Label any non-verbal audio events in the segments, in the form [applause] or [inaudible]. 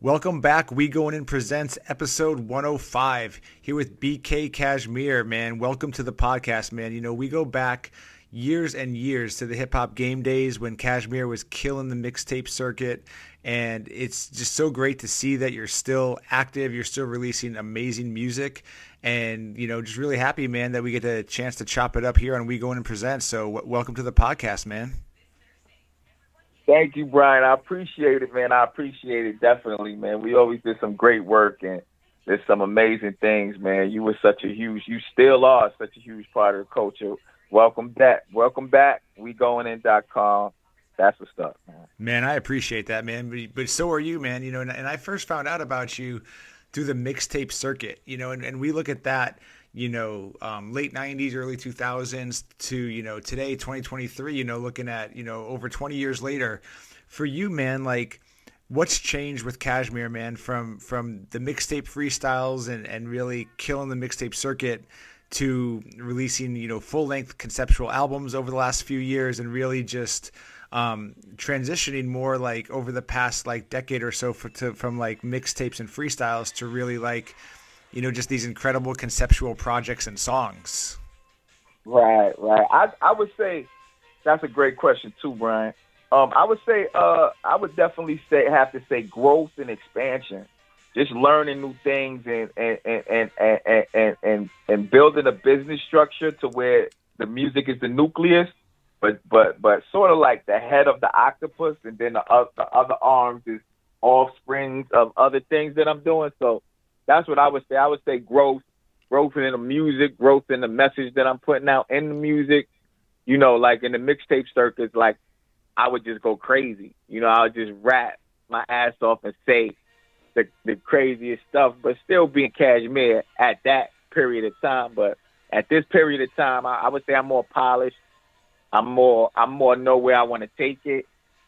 Welcome back. We Going In presents episode 105 here with BK Cashmere, man. Welcome to the podcast, man. You know, we go back years and years to the hip hop game days when Cashmere was killing the mixtape circuit. And it's just so great to see that you're still active, you're still releasing amazing music. And, you know, just really happy, man, that we get a chance to chop it up here on We Going In Presents. So, w- welcome to the podcast, man. Thank you, Brian. I appreciate it, man. I appreciate it definitely, man. We always did some great work and there's some amazing things, man. You were such a huge, you still are such a huge part of the culture. Welcome back. Welcome back. We going in.com. That's what's up, man. Man, I appreciate that, man. But, but so are you, man. You know, and, and I first found out about you through the mixtape circuit, you know, and, and we look at that you know, um, late 90s, early 2000s to, you know, today, 2023, you know, looking at, you know, over 20 years later. For you, man, like, what's changed with Cashmere, man, from from the mixtape freestyles and, and really killing the mixtape circuit to releasing, you know, full length conceptual albums over the last few years and really just um, transitioning more like over the past like decade or so for, to, from like mixtapes and freestyles to really like you know, just these incredible conceptual projects and songs? Right, right. I I would say that's a great question too, Brian. Um, I would say uh, I would definitely say have to say growth and expansion, just learning new things and and and and and and, and, and building a business structure to where the music is the nucleus, but but but sort of like the head of the octopus, and then the, uh, the other arms is offsprings of other things that I'm doing. So that's what I would say. I would say growth, growth in the music, growth in the message that I'm putting out in the music. You know, like in the mixtape circuits, like I would just go crazy. You know, I would just rap my ass off and say the the craziest stuff, but still being cashmere at that period of time. But at this period of time, I, I would say I'm more polished. I'm more I'm more know where I want to take it,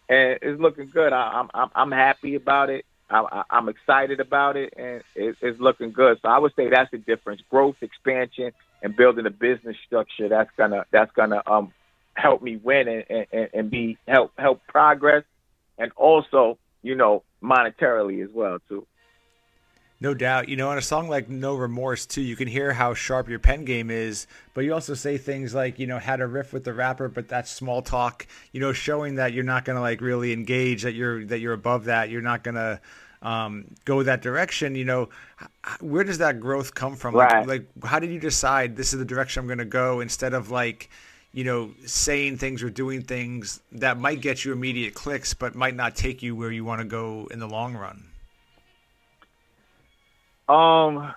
and it's looking good. I, I'm I'm I'm happy about it. I, am excited about it, and it, it's looking good. So I would say that's the difference: growth, expansion, and building a business structure that's gonna that's gonna um help me win and, and, and be help help progress, and also you know monetarily as well too. No doubt. You know, on a song like No Remorse, too, you can hear how sharp your pen game is, but you also say things like, you know, had a riff with the rapper, but that's small talk, you know, showing that you're not going to like really engage, that you're, that you're above that. You're not going to um, go that direction. You know, where does that growth come from? Right. Like, like, how did you decide this is the direction I'm going to go instead of like, you know, saying things or doing things that might get you immediate clicks, but might not take you where you want to go in the long run? Um,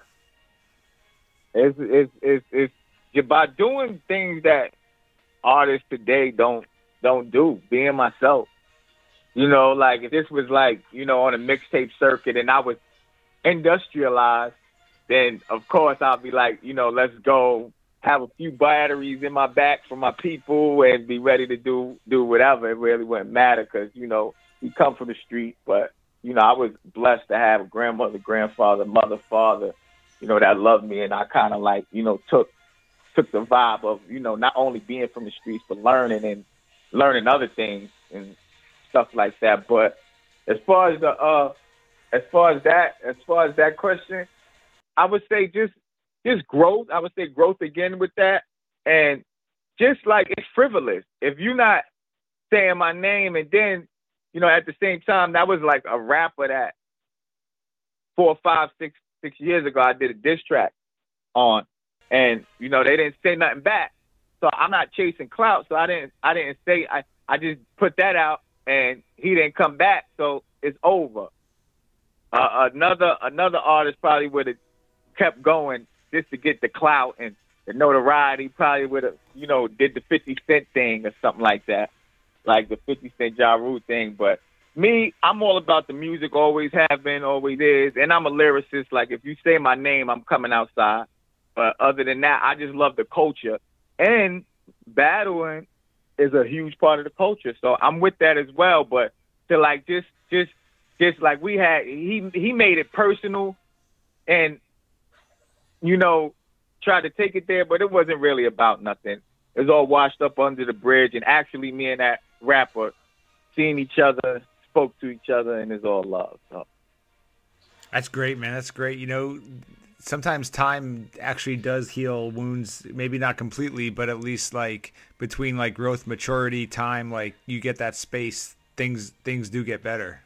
it's it's it's, it's by doing things that artists today don't don't do. Being myself, you know, like if this was like you know on a mixtape circuit and I was industrialized, then of course I'll be like, you know, let's go have a few batteries in my back for my people and be ready to do do whatever. It really wouldn't matter because you know we come from the street, but you know, I was blessed to have a grandmother, grandfather, mother, father, you know, that loved me, and I kind of like, you know, took took the vibe of, you know, not only being from the streets, but learning and learning other things and stuff like that. But as far as the uh, as far as that, as far as that question, I would say just just growth. I would say growth again with that, and just like it's frivolous. If you're not saying my name and then you know, at the same time, that was like a rapper that four, five, six, six years ago I did a diss track on, and you know they didn't say nothing back. So I'm not chasing clout. So I didn't, I didn't say, I, I just put that out, and he didn't come back. So it's over. Uh, another, another artist probably would have kept going just to get the clout and the notoriety. Probably would have, you know, did the 50 Cent thing or something like that like the 50 Cent Ja Rule thing. But me, I'm all about the music, always have been, always is. And I'm a lyricist. Like, if you say my name, I'm coming outside. But other than that, I just love the culture. And battling is a huge part of the culture. So I'm with that as well. But to like just, just, just like we had, he, he made it personal and, you know, tried to take it there, but it wasn't really about nothing. It was all washed up under the bridge. And actually, me and that rapper, seeing each other, spoke to each other, and it's all love. So. That's great, man. That's great. You know, sometimes time actually does heal wounds maybe not completely but at least like between like growth maturity time like you get that space things things do get better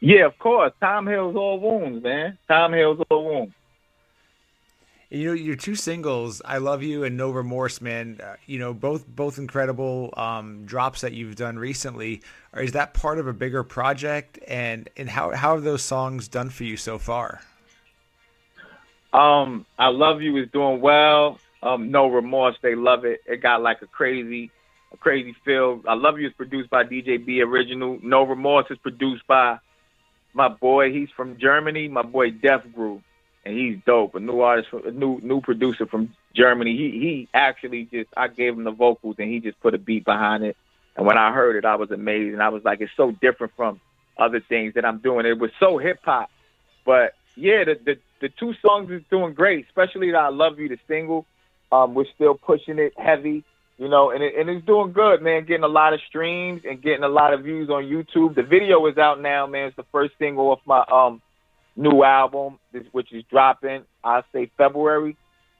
yeah of course time heals all wounds man time heals all wounds you know your two singles i love you and no remorse man uh, you know both both incredible um, drops that you've done recently or is that part of a bigger project and and how how have those songs done for you so far um, I Love You is doing well. Um, no remorse, they love it. It got like a crazy, a crazy feel. I Love You is produced by DJ B Original. No remorse is produced by my boy. He's from Germany. My boy Def Grew, and he's dope. A new artist, a new new producer from Germany. He he actually just I gave him the vocals and he just put a beat behind it. And when I heard it, I was amazed. And I was like, it's so different from other things that I'm doing. It was so hip hop, but yeah, the, the the two songs is doing great, especially the "I Love You" the single. Um, we're still pushing it heavy, you know, and it, and it's doing good, man. Getting a lot of streams and getting a lot of views on YouTube. The video is out now, man. It's the first single off my um new album, which is dropping. I say February,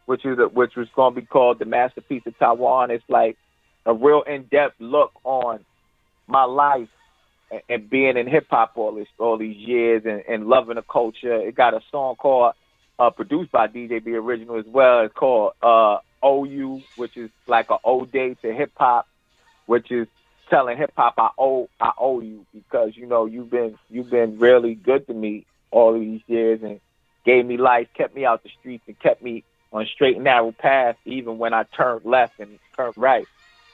which is a, which was going to be called "The Masterpiece of Taiwan." It's like a real in-depth look on my life and, being in hip hop all this all these years and, and loving the culture. It got a song called uh, produced by DJ B Original as well. It's called uh, OU, which is like an ode to hip hop, which is telling hip hop I owe I owe you because you know you've been you've been really good to me all these years and gave me life, kept me out the streets, and kept me on straight and narrow path even when I turned left and turned right.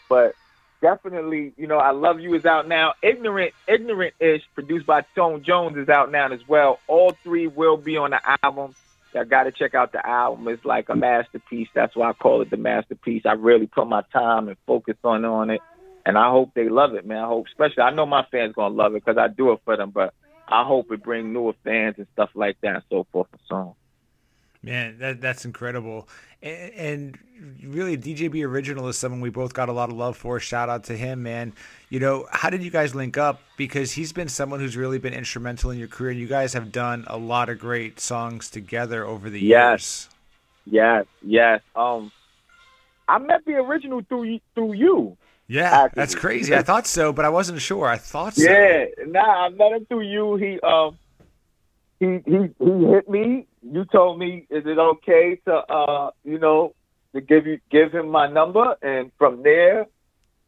But definitely, you know, I Love You is out now. Ignorant, Ignorant Ish, produced by Tone Jones, is out now as well. All three will be on the album. I got to check out the album. It's like a masterpiece. That's why I call it the masterpiece. I really put my time and focus on on it, and I hope they love it, man. I hope, especially, I know my fans gonna love it because I do it for them. But I hope it bring newer fans and stuff like that and so forth and so on. Man, that that's incredible. And, and, really, DJB Original is someone we both got a lot of love for. Shout out to him, man. You know, how did you guys link up? Because he's been someone who's really been instrumental in your career. And you guys have done a lot of great songs together over the yes. years. Yes, yes. Um, I met the original through through you. Yeah, actually. that's crazy. I thought so, but I wasn't sure. I thought so. Yeah, nah, I met him through you. He um he he he hit me. You told me, is it okay to uh you know to give you give him my number, and from there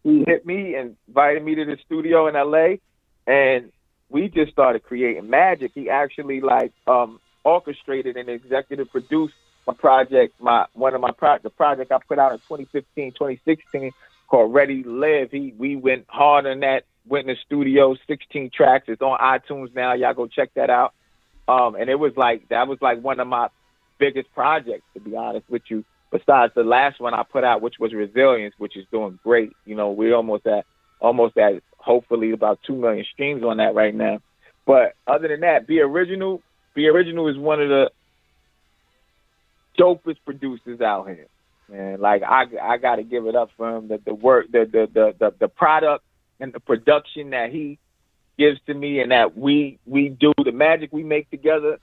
he hit me and invited me to the studio in L.A. and we just started creating magic. He actually like um orchestrated and executive produced my project, my one of my pro- the project I put out in 2015, 2016 called Ready Live. He we went hard on that. Went in the studio, 16 tracks. It's on iTunes now. Y'all go check that out. Um, and it was like that was like one of my biggest projects, to be honest with you. Besides the last one I put out, which was Resilience, which is doing great. You know, we're almost at almost at hopefully about two million streams on that right now. But other than that, Be Original, Be Original is one of the dopest producers out here. Man, like I I gotta give it up for him. That the work the the, the the the product and the production that he gives to me and that we we do the magic we make together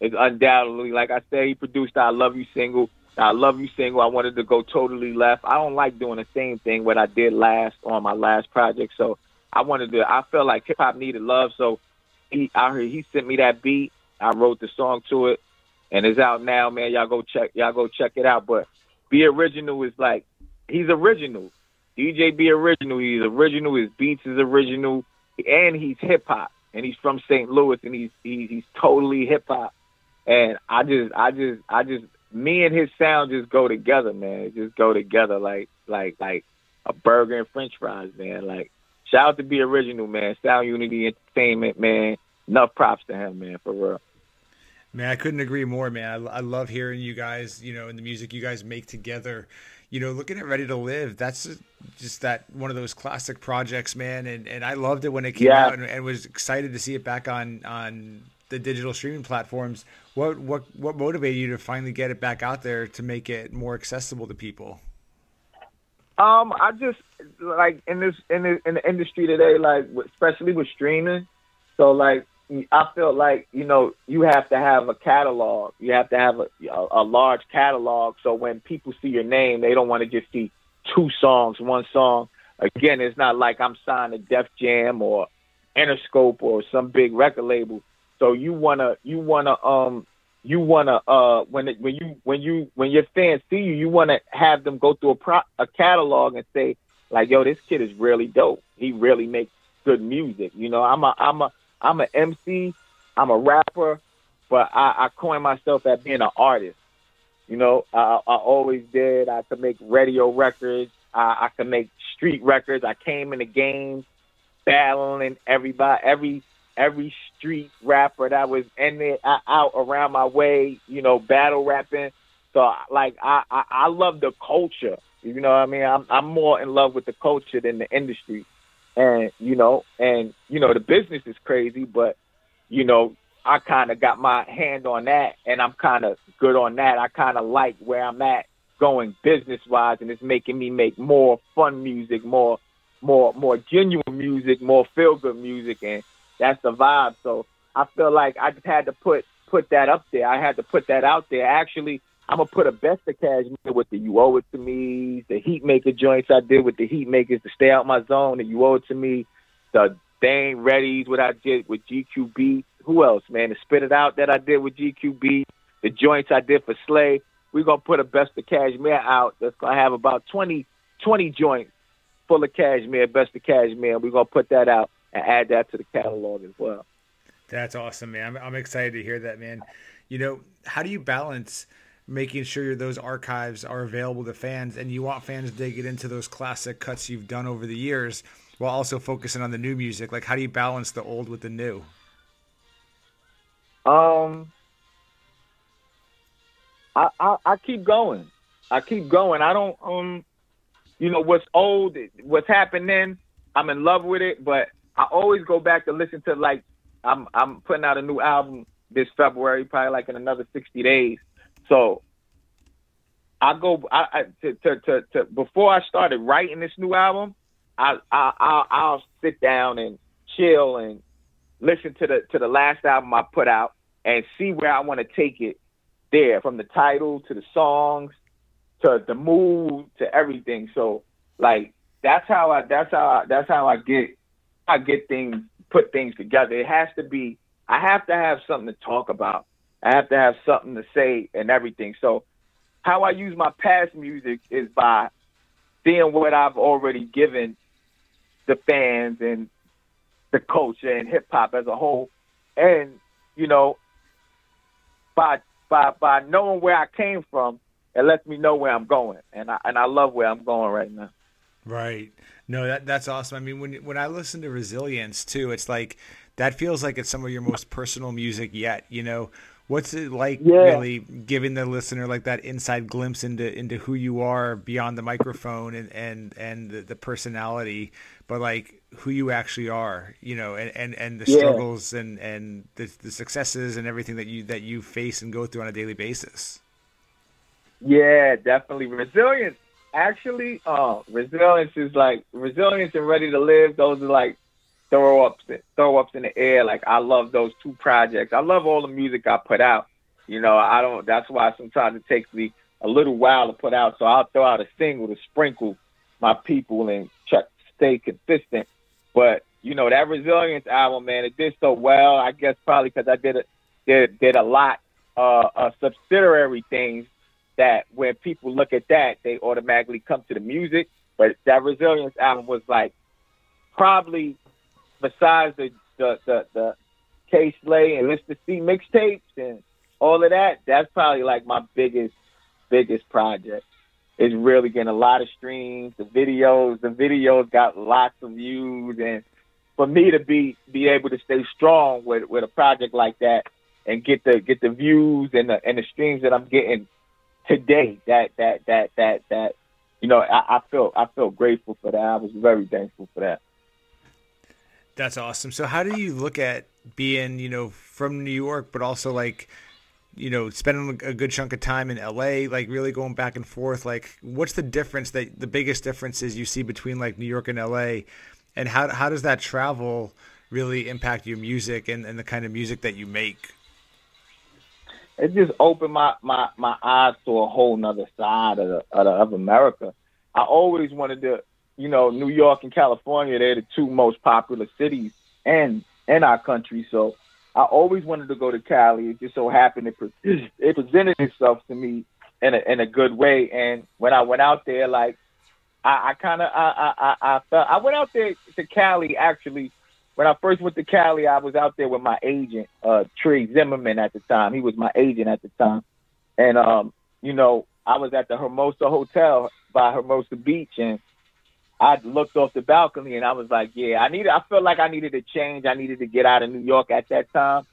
is undoubtedly like I say he produced I Love You single. I Love You single. I wanted to go totally left. I don't like doing the same thing what I did last on my last project. So I wanted to I felt like hip hop needed love. So he I heard he sent me that beat. I wrote the song to it and it's out now, man. Y'all go check y'all go check it out. But Be Original is like he's original. DJ Be Original, he's original, his beats is original and he's hip hop, and he's from St. Louis, and he's he's, he's totally hip hop. And I just, I just, I just, me and his sound just go together, man. It just go together like, like, like a burger and French fries, man. Like, shout out to Be Original, man. Sound Unity Entertainment, man. Enough props to him, man, for real. Man, I couldn't agree more, man. I, I love hearing you guys, you know, and the music you guys make together you know, looking at Ready to Live, that's just that one of those classic projects, man. And and I loved it when it came yeah. out, and, and, was excited to see it back on on the digital streaming platforms. What what what motivated you to finally get it back out there to make it more accessible to people? Um, I just like in this in the in the industry today, like especially with streaming. So like I felt like you know you have to have a catalog. You have to have a, a, a large catalog. So when people see your name, they don't want to just see two songs, one song. Again, it's not like I'm signed to Def Jam or Interscope or some big record label. So you wanna you wanna um you wanna uh when it, when you when you when your fans see you, you wanna have them go through a pro, a catalog and say like, yo, this kid is really dope. He really makes good music. You know, I'm a I'm a I'm an MC, I'm a rapper, but I, I coin myself as being an artist. You know, I, I always did. I could make radio records. I, I could make street records. I came in the game battling everybody, every every street rapper that was in there, out around my way. You know, battle rapping. So like I, I I love the culture. You know what I mean? I'm I'm more in love with the culture than the industry and you know, and you know, the business is crazy, but you know, I kind of got my hand on that, and I'm kind of good on that. I kind of like where I'm at going business wise, and it's making me make more fun music, more, more, more genuine music, more feel good music, and that's the vibe. So I feel like I just had to put put that up there. I had to put that out there. Actually, I'm gonna put a best of cashmere with the you owe it to me, the heat maker joints I did with the Heatmakerz to stay out my zone, and you owe it to me, the Dane Ready's what I did with GQB. Who else, man? The spit it out that I did with GQB, the joints I did for Slay. We're gonna put a best of cashmere out that's gonna have about 20, 20 joints full of cashmere, best of cashmere. We're gonna put that out and add that to the catalog as well. That's awesome, man. I'm, I'm excited to hear that, man. You know, how do you balance? Making sure those archives are available to fans and you want fans to get into those classic cuts you've done over the years while also focusing on the new music. Like how do you balance the old with the new? Um i i, I keep going. I keep going. I don't um you know what's old what's happening i'm in love with it but i always go back to listen to like i'm i'm putting out a new album this february probably like in another 60 days so I go I, I to, to, to, to before I started writing this new album, I, I I'll, I'll sit down and chill and listen to the to the last album I put out and see where I want to take it there from the title to the songs to the mood to everything. So like that's how I that's how I, that's how I get I get things put things together. It has to be I have to have something to talk about. I have to have something to say and everything. So how I use my past music is by seeing what I've already given the fans and the culture and hip hop as a whole. And, you know, by by by knowing where I came from, it lets me know where I'm going. And I and I love where I'm going right now. Right. No, that that's awesome. I mean, when when I listen to Resilience too, it's like that feels like it's some of your most personal music yet. You know, what's it like yeah. really giving the listener like that inside glimpse into into who you are beyond the microphone and and and the, the personality, but like who you actually are, you know, and and, and the yeah. struggles and and the, the successes and everything that you that you face and go through on a daily basis. Yeah, definitely resilience. Actually, uh, resilience is like resilience and ready to live. Those are like throw ups throw ups in the air. Like I love those two projects. I love all the music I put out. You know, I don't that's why sometimes it takes me a little while to put out. So I'll throw out a single to sprinkle my people and try stay consistent. But you know that resilience album, man, it did so well. I guess probably because I did a did did a lot uh, of subsidiary things that when people look at that, they automatically come to the music. But that resilience album was like probably besides the the the, the Kay Slay and Mr. C mixtapes and all of that, that's probably like my biggest biggest project. It's really getting a lot of streams. The videos, the videos got lots of views, and for me to be be able to stay strong with with a project like that and get the get the views and the and the streams that I'm getting today, that that that that that you know, I, I feel I feel grateful for that. I was very thankful for that. That's awesome. So how do you look at being, you know, from New York, but also like, you know, spending a good chunk of time in LA, like really going back and forth? Like, what's the difference that the biggest differences you see between like New York and LA, and how how does that travel really impact your music and, and the kind of music that you make? It just opened my, my, my eyes to a whole nother side of, of, the, of America. I always wanted to, you know, New York and California, they're the two most popular cities in, in our country. So I always wanted to go to Cali. It just so happened it, it presented itself to me in a, in a good way. And when I went out there, like, I, I kind of, I, I, I felt, I went out there to Cali actually when I first went to Cali, I was out there with my agent, uh, Trey Zimmerman at the time. He was my agent at the time. And, um, you know, I was at the Hermosa Hotel by Hermosa Beach and I looked off the balcony and I was like, yeah, I needed, I felt like I needed a change. I needed to get out of New York at that time.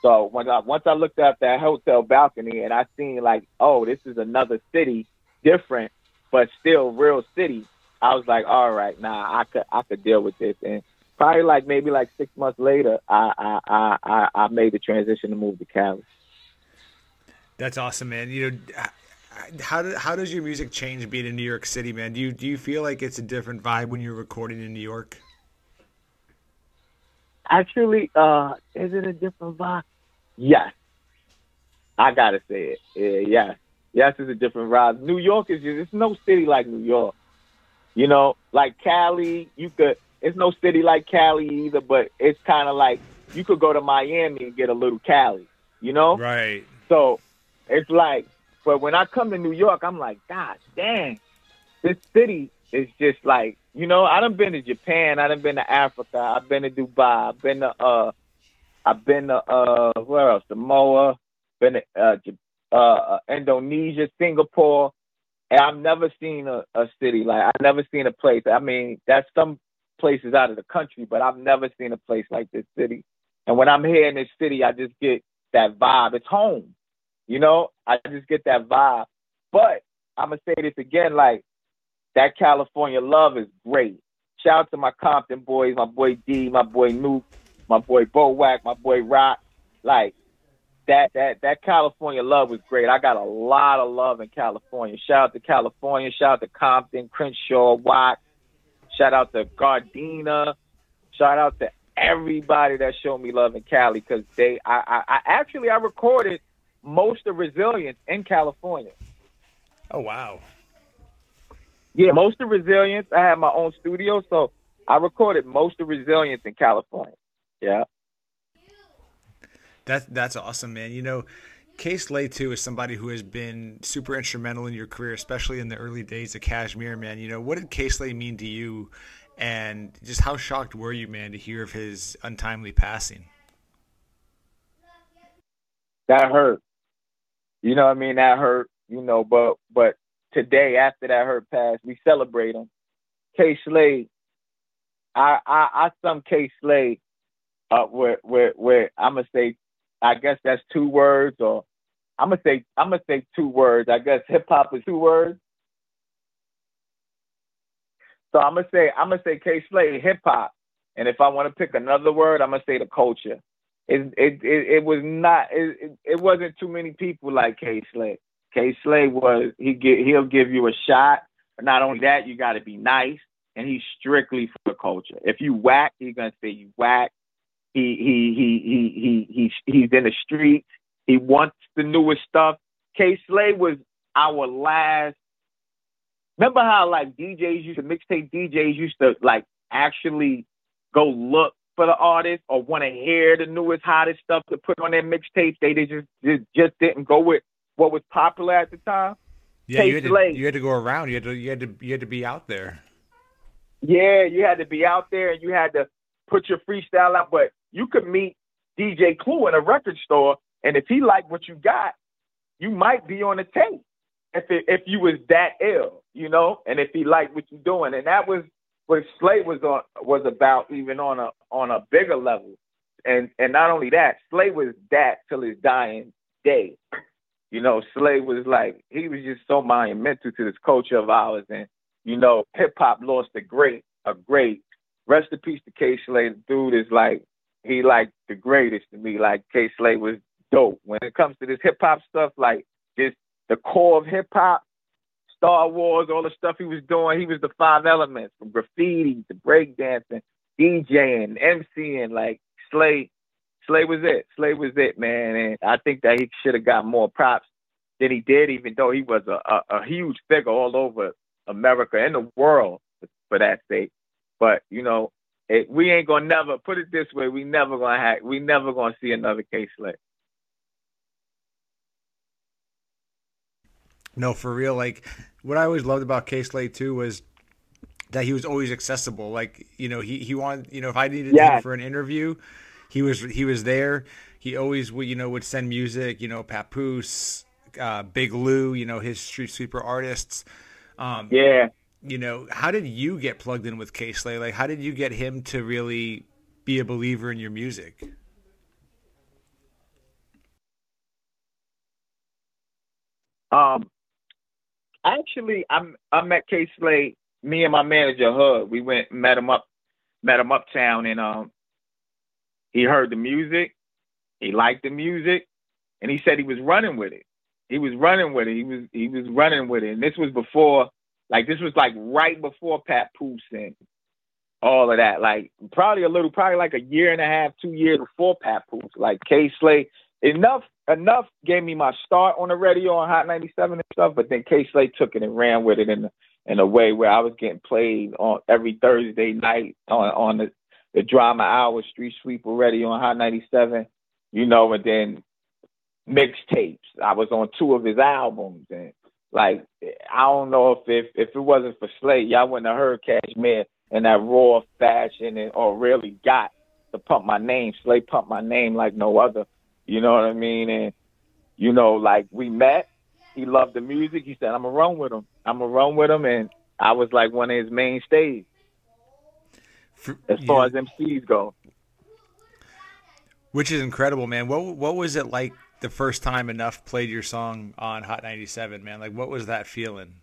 So when I, once I looked up that hotel balcony and I seen like, oh, this is another city, different, but still real city. I was like, all right, nah, I could, I could deal with this. And probably like maybe like six months later, I I I I made the transition to move to Cali. That's awesome, man. You know, how do, how does your music change being in New York City, man? Do you do you feel like it's a different vibe when you're recording in New York? Actually, uh, is it a different vibe? Yes, I gotta say it. Yeah, yes, yes, it's a different vibe. New York is just it's no city like New York. You know, like Cali, you could it's no city like Cali either, but it's kind of like you could go to Miami and get a little Cali, you know? Right. So it's like, but when I come to New York, I'm like, God dang, this city is just like, you know, I done been to Japan, I done been to Africa, I've been to Dubai, I've been to, uh, I've been to, uh, where else? Samoa, been to, uh, uh, uh, Indonesia, Singapore, and I've never seen a, a city like I've never seen a place. I mean, that's some places out of the country, but I've never seen a place like this city. And when I'm here in this city, I just get that vibe. It's home. You know, I just get that vibe. But I'm gonna say this again, like that California love is great. Shout out to my Compton boys, my boy D, my boy Nuke, my boy Bowack, my boy Rock. Like that that that California love was great. I got a lot of love in California. Shout out to California, shout out to Compton, Crenshaw, Watt, Shout out to Gardena. Shout out to everybody that showed me love in Cali because they, I, I, I actually I recorded most of Resilience in California. Oh wow! Yeah, most of Resilience. I have my own studio, so I recorded most of Resilience in California. Yeah. That's that's awesome, man. You know, Kay Slay too is somebody who has been super instrumental in your career, especially in the early days of Cashmere, man. You know, what did Kay Slay mean to you, and just how shocked were you, man, to hear of his untimely passing? That hurt. You know what I mean? That hurt. You know, but but today after that hurt passed, we celebrate him. Kay Slay, I I I sum Kay Slay uh where where where I'm gonna say I guess that's two words, or I'm gonna say I'm gonna say two words. I guess hip hop is two words. So I'm gonna say I'm gonna say Kay Slay hip hop, and if I want to pick another word, I'm gonna say the culture. It it it, it was not it, it, it wasn't too many people like Kay Slay. Kay Slay was he get he'll give you a shot, but not only that, you got to be nice, and he's strictly for the culture. If you whack, he's gonna say you whack. He he he he he he he's in the streets. He wants the newest stuff. Kay Slay was our last. Remember how like DJs used to mixtape DJs used to like actually go look for the artist or want to hear the newest hottest stuff to put on their mixtapes. They, they just, just just didn't go with what was popular at the time. Yeah, you had, to, you had to go around. You had to you had to you had to be out there. Yeah, you had to be out there and you had to put your freestyle out. But you could meet DJ Clue in a record store, and if he liked what you got, you might be on the tape. If it, if you was that ill, you know, and if he liked what you're doing, and that was what Slay was on was about, even on a on a bigger level. And and not only that, Slay was that till his dying day. You know, Slay was like he was just so monumental to this culture of ours, and you know, hip hop lost a great a great. Rest in peace to Kay Slay. Dude is like he like the greatest to me. Like Kay Slay was dope. When it comes to this hip hop stuff, like this the core of hip hop, Star Wars, all the stuff he was doing, he was the five elements from graffiti to breakdancing DJing, MCing, like Slay. Slay was it. Slay was it, man. And I think that he should have got more props than he did, even though he was a, a, a huge figure all over America and the world for that sake. But you know, it, we ain't gonna never put it this way. We never gonna have. We never gonna see another Kay Slay. No, for real. Like what I always loved about Kay Slay too was that he was always accessible. Like you know, he he wanted you know if I needed yeah. him for an interview, he was he was there. He always would you know would send music. You know, Papoose, uh, Big Lou. You know his street sweeper artists. Um, yeah. You know, how did you get plugged in with Kay Slay? Like, how did you get him to really be a believer in your music? Um, actually, I'm I met Kay Slay. Me and my manager Hud. We went met him up, met him uptown, and um, he heard the music, he liked the music, and he said he was running with it. He was running with it. He was he was running with it. And this was before, like this was like right before Papoose and all of that. Like probably a little, probably like a year and a half, two years before Papoose. Like Kay Slay, Enuff Enuff gave me my start on the radio on Hot 97 and stuff. But then Kay Slay took it and ran with it in in a way where I was getting played on every Thursday night on on the the drama hour, Street sweep already on Hot 97, you know, and then mixtapes. I was on two of his albums and like I don't know if if, if it wasn't for Slay, y'all wouldn't have heard Cashmere in that raw fashion and or really got to pump my name. Slay pumped my name like no other. You know what I mean? And you know, like we met, he loved the music. He said, I'm gonna run with him. I'm gonna run with him and I was like one of his mainstays. For, as far as MCs go. Which is incredible, man. What what was it like the first time Enuff played your song on Hot 97, man? Like what was that feeling?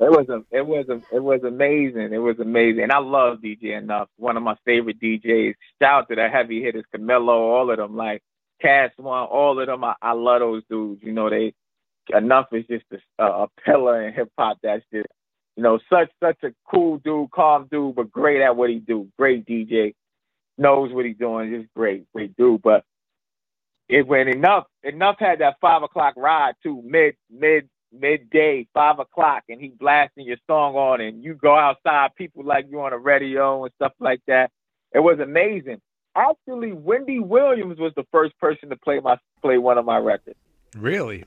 It was a, it was a, it was amazing. It was amazing, and I love DJ Enuff. One of my favorite DJs. Shout out to the heavy hitters, Camilo, all of them. Like Kast One, all of them. I, I love those dudes. You know, they Enuff is just a, a pillar in hip hop. That's just you know, such such a cool dude, calm dude, but great at what he do. Great DJ, knows what he's doing. Just great, great dude. But it went Enuff. Enuff had that five o'clock ride too, mid mid midday, five o'clock, and he blasting your song on, and you go outside, people like you on the radio and stuff like that. It was amazing. Actually, Wendy Williams was the first person to play my play one of my records. Really?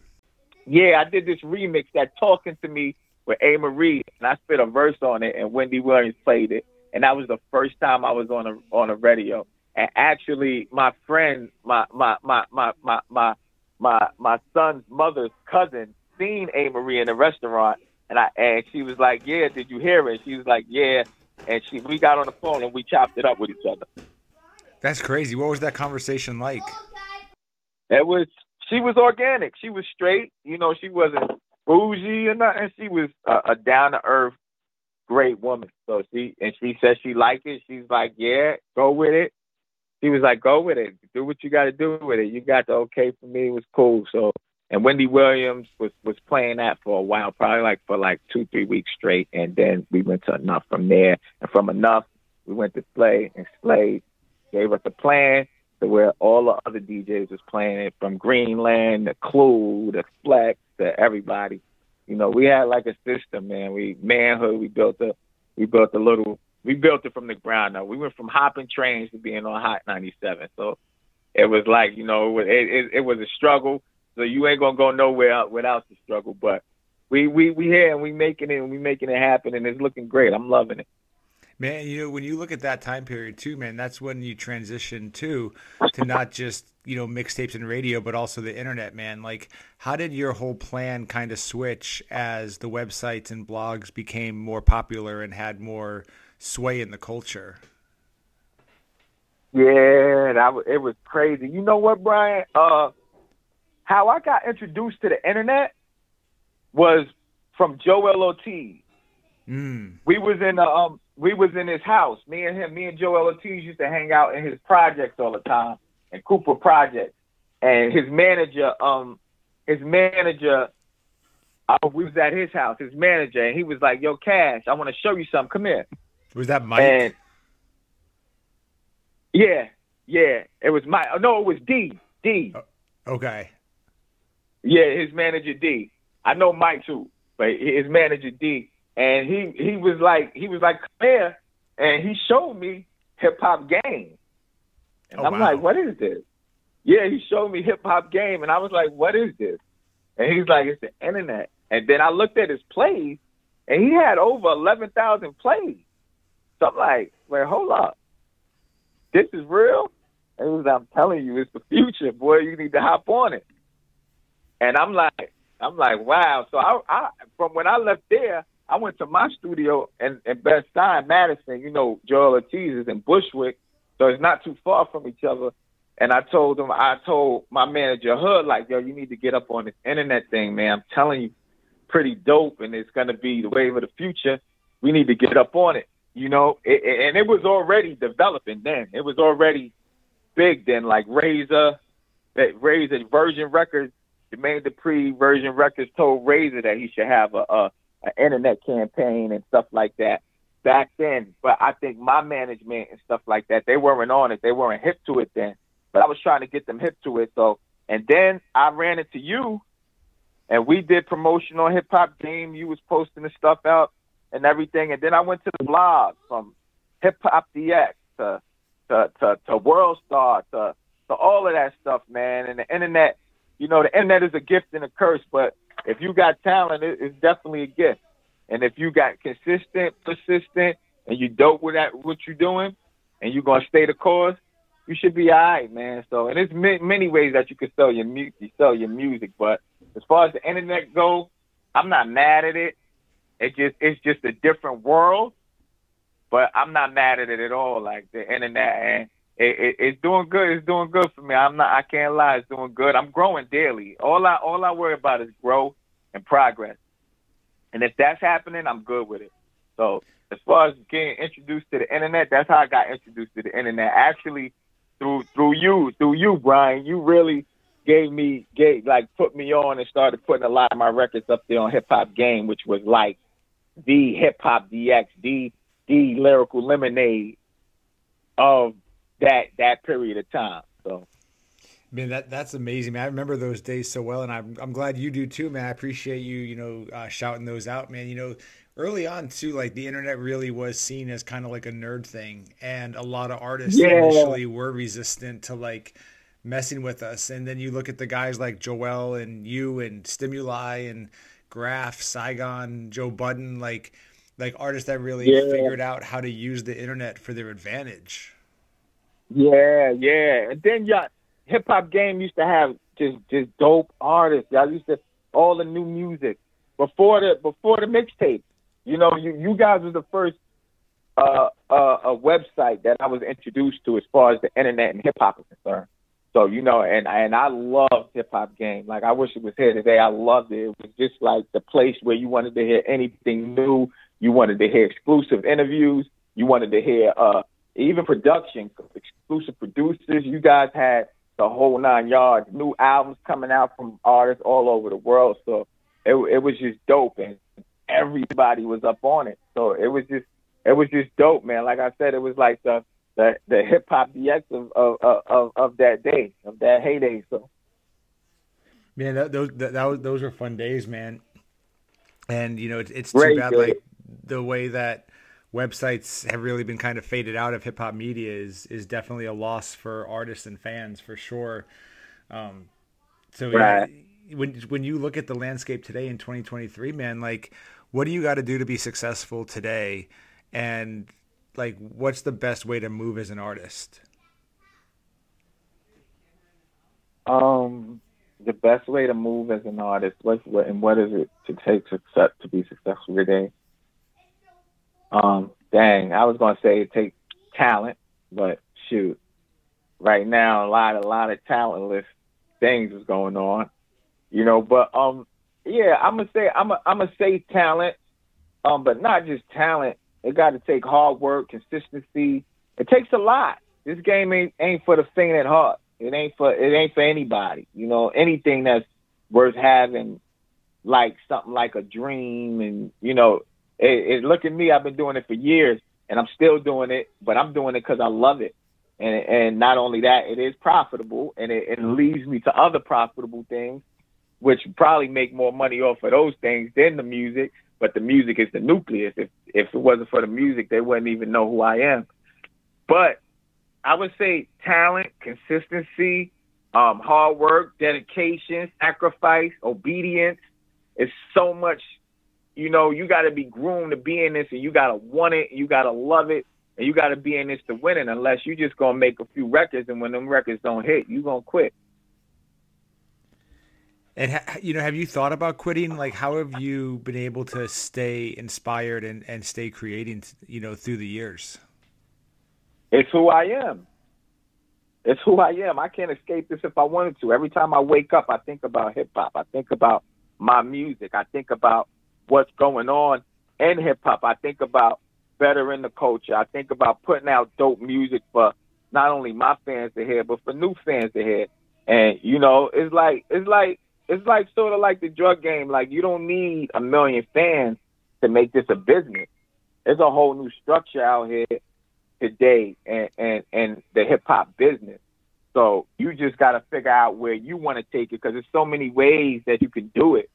Yeah, I did this remix that talking to me with Amerie, and I spit a verse on it, and Wendy Williams played it, and that was the first time I was on a on a radio. And actually, my friend, my my my my my my my, my son's mother's cousin, seen Amerie in a restaurant, and I and she was like, "Yeah, did you hear it?" She was like, "Yeah," and she we got on the phone and we chopped it up with each other. That's crazy. What was that conversation like? It was she was organic. She was straight. You know, she wasn't bougie or nothing. She was a, a down to earth, great woman. So she and she said she liked it. She's like, yeah, go with it. She was like, go with it. Do what you got to do with it. You got the okay for me. It was cool. So and Wendy Williams was was playing that for a while, probably like for like two three weeks straight. And then we went to Enuff from there, and from Enuff we went to Slay, and Slay gave us a plan to where all the other DJs was playing it from Green Lantern, the Clue, the Flex, to everybody. You know, we had like a system, man. We manhood. We built a, we built a little. We built it from the ground up. We went from hopping trains to being on Hot 97. So it was like, you know, it, it, it was a struggle. So you ain't gonna go nowhere without the struggle. But we we we here and we making it and we making it happen and it's looking great. I'm loving it. Man, you know, when you look at that time period too, man, that's when you transition to to not just, you know, mixtapes and radio, but also the internet, man. Like how did your whole plan kind of switch as the websites and blogs became more popular and had more sway in the culture? Yeah, that it was crazy. You know what, Brian? Uh how I got introduced to the internet was from Joell Ortiz. Mm. We was in the um we was in his house. Me and him, me and Joell Ortiz used to hang out in his projects all the time, in Cooper Projects. And his manager, um, his manager, uh, we was at his house. His manager, and he was like, "Yo, Cash, I want to show you something. Come here." Was that Mike? And Yeah, yeah. It was my. No, it was D. D. Okay. Yeah, his manager D. I know Mike too, but his manager D. And he he was like he was like come here, and he showed me hip hop game, and Oh, I'm wow. like, what is this? Yeah, he showed me hip hop game, and I was like, what is this? And he's like, it's the internet. And then I looked at his plays, and he had over eleven thousand plays. So I'm like, wait, hold up, this is real. And he was, I'm telling you, it's the future, boy. You need to hop on it. And I'm like, I'm like, wow. So I, I from when I left there, I went to my studio in, in Best Time, Madison. You know, Joell Ortiz is in Bushwick, so it's not too far from each other. And I told him, I told my manager Hud, like, yo, you need to get up on this internet thing, man. I'm telling you, pretty dope, and it's gonna be the wave of the future. We need to get up on it, you know. It, it- and it was already developing then. It was already big then, like Razor, that Razor Virgin Records, Jermaine Dupri, Virgin Records told Razor that he should have a, a internet campaign and stuff like that back then. But I think my management and stuff like that, they weren't on it. They weren't hip to it then. But I was trying to get them hip to it. So and then I ran into you and we did promotion on hip hop game. You was posting the stuff out and everything. And then I went to the blog from Hip Hop DX to to to, to World Star to to all of that stuff, man. And the internet, you know, the internet is a gift and a curse, but if you got talent, it, it's definitely a gift. And if you got consistent, persistent, and you dope with that what you're doing, and you're gonna stay the course, you should be all right, man. So, and there's ma- many ways that you can sell your mu- you sell your music, but as far as the internet go, I'm not mad at it. It just it's just a different world, but I'm not mad at it at all. Like the internet, and it, it, it's doing good. It's doing good for me. I'm not. I can't lie. It's doing good. I'm growing daily. All I all I worry about is growth and progress. And if that's happening, I'm good with it. So as far as getting introduced to the internet, that's how I got introduced to the internet. Actually, through through you, through you, Brian. You really gave me gave like put me on and started putting a lot of my records up there on Hip Hop Game, which was like the Hip Hop DX, the the lyrical lemonade of that that period of time. So Man, that that's amazing, man. I remember those days so well, and I'm I'm glad you do too, man. I appreciate you, you know, uh, shouting those out, man. You know, early on too, like the internet really was seen as kind of like a nerd thing, and a lot of artists Yeah. initially were resistant to like messing with us. And then you look at the guys like Joell and you and Stimuli and Graph, Saigon, Joe Budden, like like artists that really Yeah. figured out how to use the internet for their advantage. Yeah, yeah. And then y'all hip hop game used to have just just dope artists. Y'all used to all the new music before the before the mixtape. You know, you you guys was the first uh, uh a website that I was introduced to as far as the internet and hip hop is concerned. So you know, and and I loved hip hop game. Like I wish it was here today. I loved it. It was just like the place where you wanted to hear anything new. You wanted to hear exclusive interviews. You wanted to hear uh even production, exclusive producers. You guys had the whole nine yards. New albums coming out from artists all over the world. So it it was just dope, and everybody was up on it. So it was just it was just dope, man. Like I said, it was like the the, the hip hop DX of, of of of that day, of that heyday. So Man, that, those that, that was, those were fun days, man. And you know, it's, it's Great too bad days. like the way that websites have really been kind of faded out of hip hop media is is definitely a loss for artists and fans for sure. Um, so yeah, when when you look at the landscape today in 2023, man, like what do you got to do to be successful today? And like, what's the best way to move as an artist? um the best way to move as an artist, what what and what is it to take success to be successful today? Um, dang, I was gonna say it talent, but shoot. Right now a lot a lot of talentless things is going on. You know, but um yeah, I'm gonna say I'm a, I'm gonna say talent, um, but not just talent. It got to take hard work, consistency. It takes a lot. This game ain't ain't for the faint at heart. It ain't for it ain't for anybody. You know, anything that's worth having, like something like a dream, and you know, it, look at me. I've been doing it for years, and I'm still doing it, but I'm doing it because I love it. and and not only that, it is profitable, and it, it leads me to other profitable things, which probably make more money off of those things than the music. But the music is the nucleus. If if it wasn't for the music, they wouldn't even know who I am. But I would say talent, consistency, um, hard work, dedication, sacrifice, obedience. It's so much. You know, you got to be groomed to be in this, and you got to want it. You got to love it and you got to be in this to win it. Unless you just gonna make a few records, and when them records don't hit, you gonna quit. And ha- you know, have you thought about quitting? Like, how have you been able to stay inspired and and stay creating? You know, through the years. It's who I am. It's who I am. I can't escape this if I wanted to. Every time I wake up, I think about hip hop. I think about my music. I think about what's going on in hip hop. I think about bettering the culture. I think about putting out dope music for not only my fans to hear, but for new fans to hear. And you know, it's like it's like it's like sort of like the drug game. Like you don't need a million fans to make this a business. There's a whole new structure out here today, and and and the hip hop business. So you just got to figure out where you want to take it because there's so many ways that you can do it.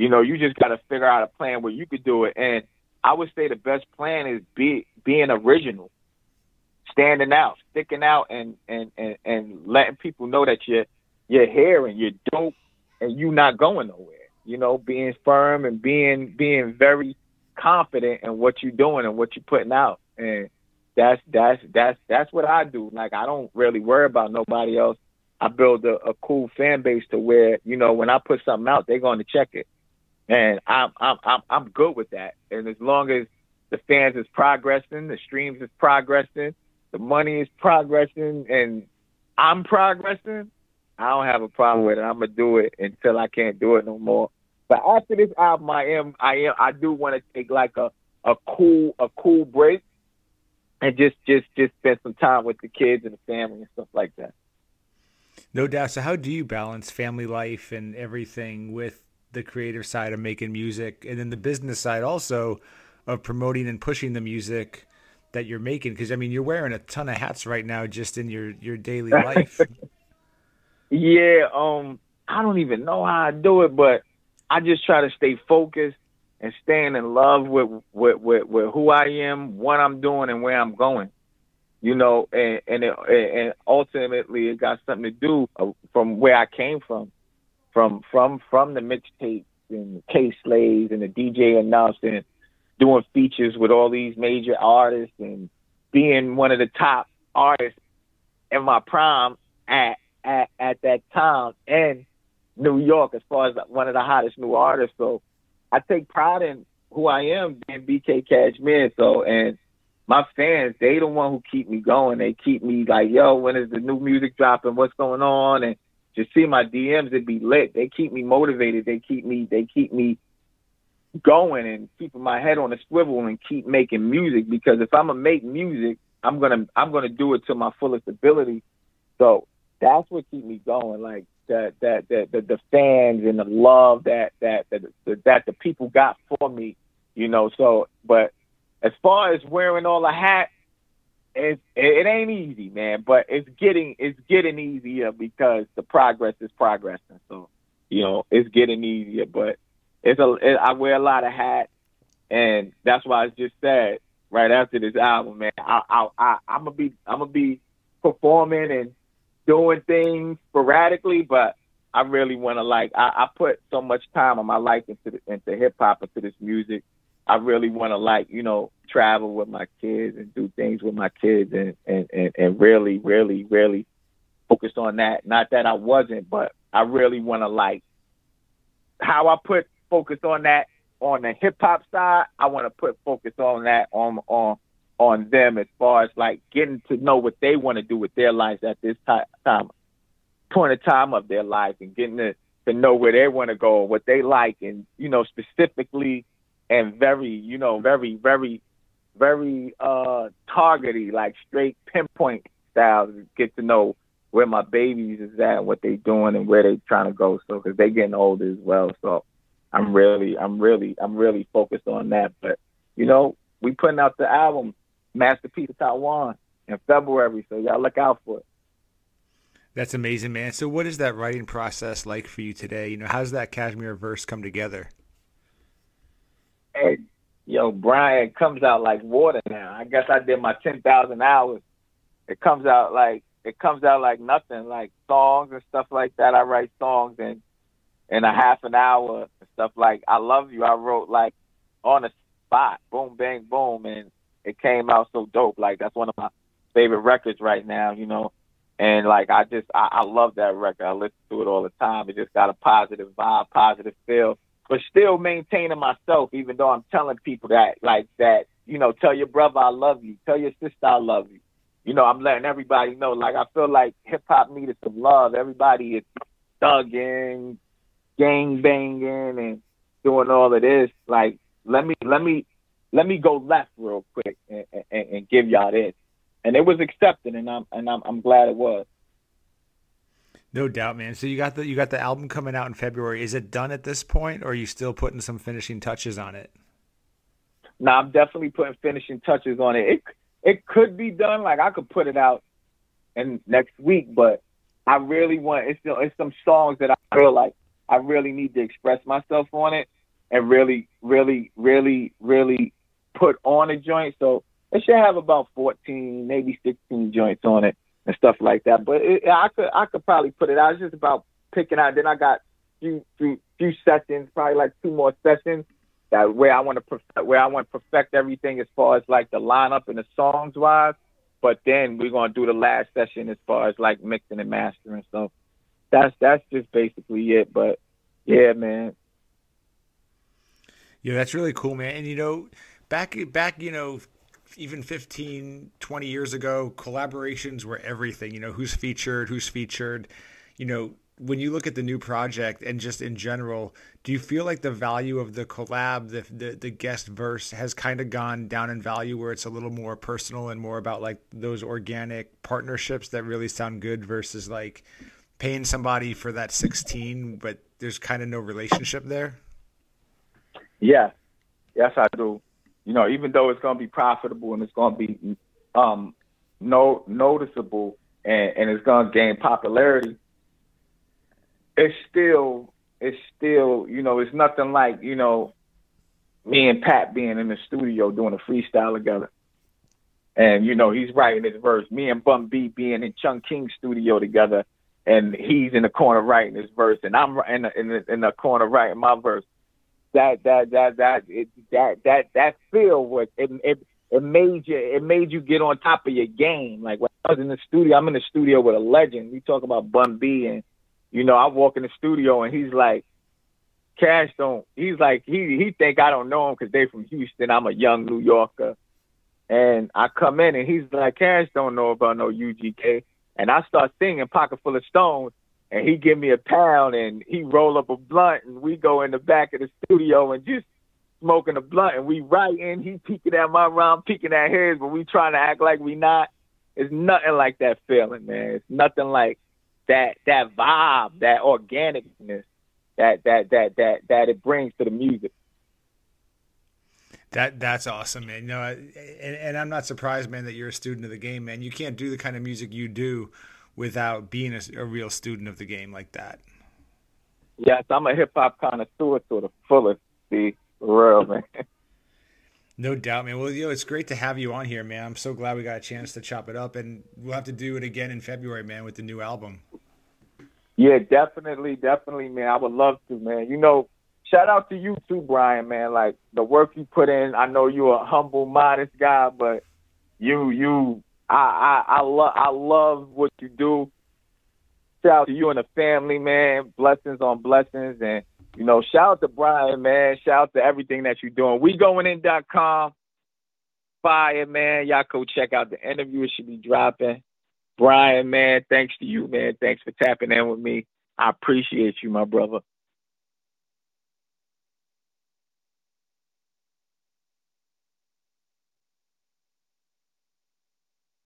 You know, you just got to figure out a plan where you could do it. And I would say the best plan is be being original, standing out, sticking out, and and and, and letting people know that you're you're here and you're dope and you're not going nowhere. You know, being firm and being being very confident in what you're doing and what you're putting out, and that's that's that's that's what I do. Like I don't really worry about nobody else. I build a, a cool fan base to where you know when I put something out, they're going to check it and I'm I'm I'm I'm good with that. And as long as the fans is progressing, the streams is progressing, the money is progressing, and I'm progressing, I don't have a problem with it. I'm gonna do it until I can't do it no more. But after this album, I am I am I do want to take like a a cool a cool break and just just just spend some time with the kids and the family and stuff like that. No doubt. So, how do you balance family life and everything with the creative side of making music and then the business side also of promoting and pushing the music that you're making because i mean you're wearing a ton of hats right now just in your your daily [laughs] life. Yeah um i don't even know how i do it but i just try to stay focused and staying in love with with with, with who i am what i'm doing and where i'm going you know and and it, and ultimately it got something to do uh, from where i came from from from from the mixtapes and Kay Slays and the DJ announcing, doing features with all these major artists and being one of the top artists in my prime at at at that time in New York as far as one of the hottest new artists. So I take pride in who I am being BK Cashmere. So and my fans, they the one who keep me going. They keep me like, yo, when is the new music dropping? What's going on? And just see my DMs, it be lit. They keep me motivated. They keep me, they keep me going and keeping my head on a swivel and keep making music because if I'm gonna make music, I'm gonna I'm gonna do it to my fullest ability. So that's what keep me going. Like that that that the, the fans and the love that that that the, that the people got for me, you know. So, but as far as wearing all the hats, it, it ain't easy, man, but it's getting it's getting easier because the progress is progressing. So, you know, it's getting easier, but it's a it, I wear a lot of hats, and that's why I just said right after this album, man, I I, I I'm gonna be I'm gonna be performing and doing things sporadically, but I really want to like I, I put so much time of my life into the, into hip hop into this music I really want to like you know travel with my kids and do things with my kids and and and, and really really really focused on that. Not that I wasn't, but I really want to like how I put focus on that on the hip hop side. I want to put focus on that on on on them as far as like getting to know what they want to do with their lives at this time point of time of their life and getting to, to know where they want to go, and what they like, and you know specifically and very, you know, very, very, very uh targety, like straight pinpoint style to get to know where my babies is at, what they doing, and where they trying to go. So, because they getting older as well. So, I'm really, I'm really, I'm really focused on that. But you know, we putting out the album Masterpiece of Taiwan, in February. So y'all look out for it. That's amazing, man. So what is that writing process like for you today? You know, how's that Cashmere verse come together? Hey, yo, Brian comes out like water now. I guess I did my ten thousand hours. It comes out like it comes out like nothing, like songs and stuff like that. I write songs in in a half an hour and stuff like I love you. I wrote like on the spot, boom, bang, boom, and it came out so dope. Like that's one of my favorite records right now, you know. And like I just I, I love that record. I listen to it all the time. It just got a positive vibe, positive feel. But still maintaining myself, even though I'm telling people that like that, you know, tell your brother I love you, tell your sister I love you. You know, I'm letting everybody know. Like I feel like hip hop needed some love. Everybody is thugging, gang banging, and doing all of this. Like let me let me let me go left real quick and, and, and give y'all this. And it was accepted, and I'm and I'm, I'm glad it was. No doubt, man. So you got the you got the album coming out in February. Is it done at this point, or are you still putting some finishing touches on it? No, I'm definitely putting finishing touches on it. It it could be done. Like I could put it out in next week, but I really want it's still it's some songs that I feel like I really need to express myself on it and really, really, really, really put on a joint. So it should have about 14, maybe 16 joints on it and stuff like that. But it, I could I could probably put it out. It's just about picking out. Then I got few few few sessions, probably like two more sessions that where I want to perfect, where I want to perfect everything as far as like the lineup and the songs wise. But then we're gonna do the last session as far as like mixing and mastering. So that's that's just basically it. But yeah, man. Yeah, that's really cool, man. And you know, back back, you know, even 15, 20 years ago, collaborations were everything. You know, who's featured, who's featured. You know, when you look at the new project and just in general, do you feel like the value of the collab, the the, the guest verse, has kind of gone down in value, where it's a little more personal and more about like those organic partnerships that really sound good versus like paying somebody for that 16, but there's kind of no relationship there? Yeah. yes, I do. You know, even though it's going to be profitable and it's going to be um, no noticeable and, and it's going to gain popularity, it's still it's still you know it's nothing like you know me and Pat being in the studio doing a freestyle together. And you know he's writing his verse. Me and Bun B being in Chung King studio together, and he's in the corner writing his verse, and I'm in the, in the, in the corner writing my verse that that that that that that that feel was it, it it made you it made you get on top of your game. Like when I was in the studio, I'm in the studio with a legend. We talk about Bun B, and you know I walk in the studio and he's like, Cash don't. He's like he he think I don't know him because they from Houston. I'm a young New Yorker, and I come in and he's like, Cash don't know about no UGK, and I start singing Pocket Full of Stones, and he give me a pound and he roll up a blunt and we go in the back of the studio and just smoking a blunt and we writing. He peeking at my round, peeking at his, but we trying to act like we not. It's nothing like that feeling, man. It's nothing like that that vibe, that organicness that that that that that it brings to the music. That that's awesome, man. You know, and, and I'm not surprised, man, that you're a student of the game, man. You can't do the kind of music you do without being a, a real student of the game like that. Yes, I'm a hip hop connoisseur to the fullest. See, real man. [laughs] No doubt, man. Well, you know, it's great to have you on here, man. I'm so glad we got a chance to chop it up, and we'll have to do it again in February, man, with the new album. Yeah, definitely, definitely, man. I would love to, man. You know, shout out to you too, Brian, man. Like the work you put in. I know you're a humble, modest guy, but you you I I love I love what you do. Shout out to you and the family, man. Blessings on blessings, and you know, shout out to Brian, man. Shout out to everything that you're doing. We going. Fire, man. Y'all go check out the interview. It should be dropping. Brian, man, thanks to you, man. Thanks for tapping in with me. I appreciate you, my brother.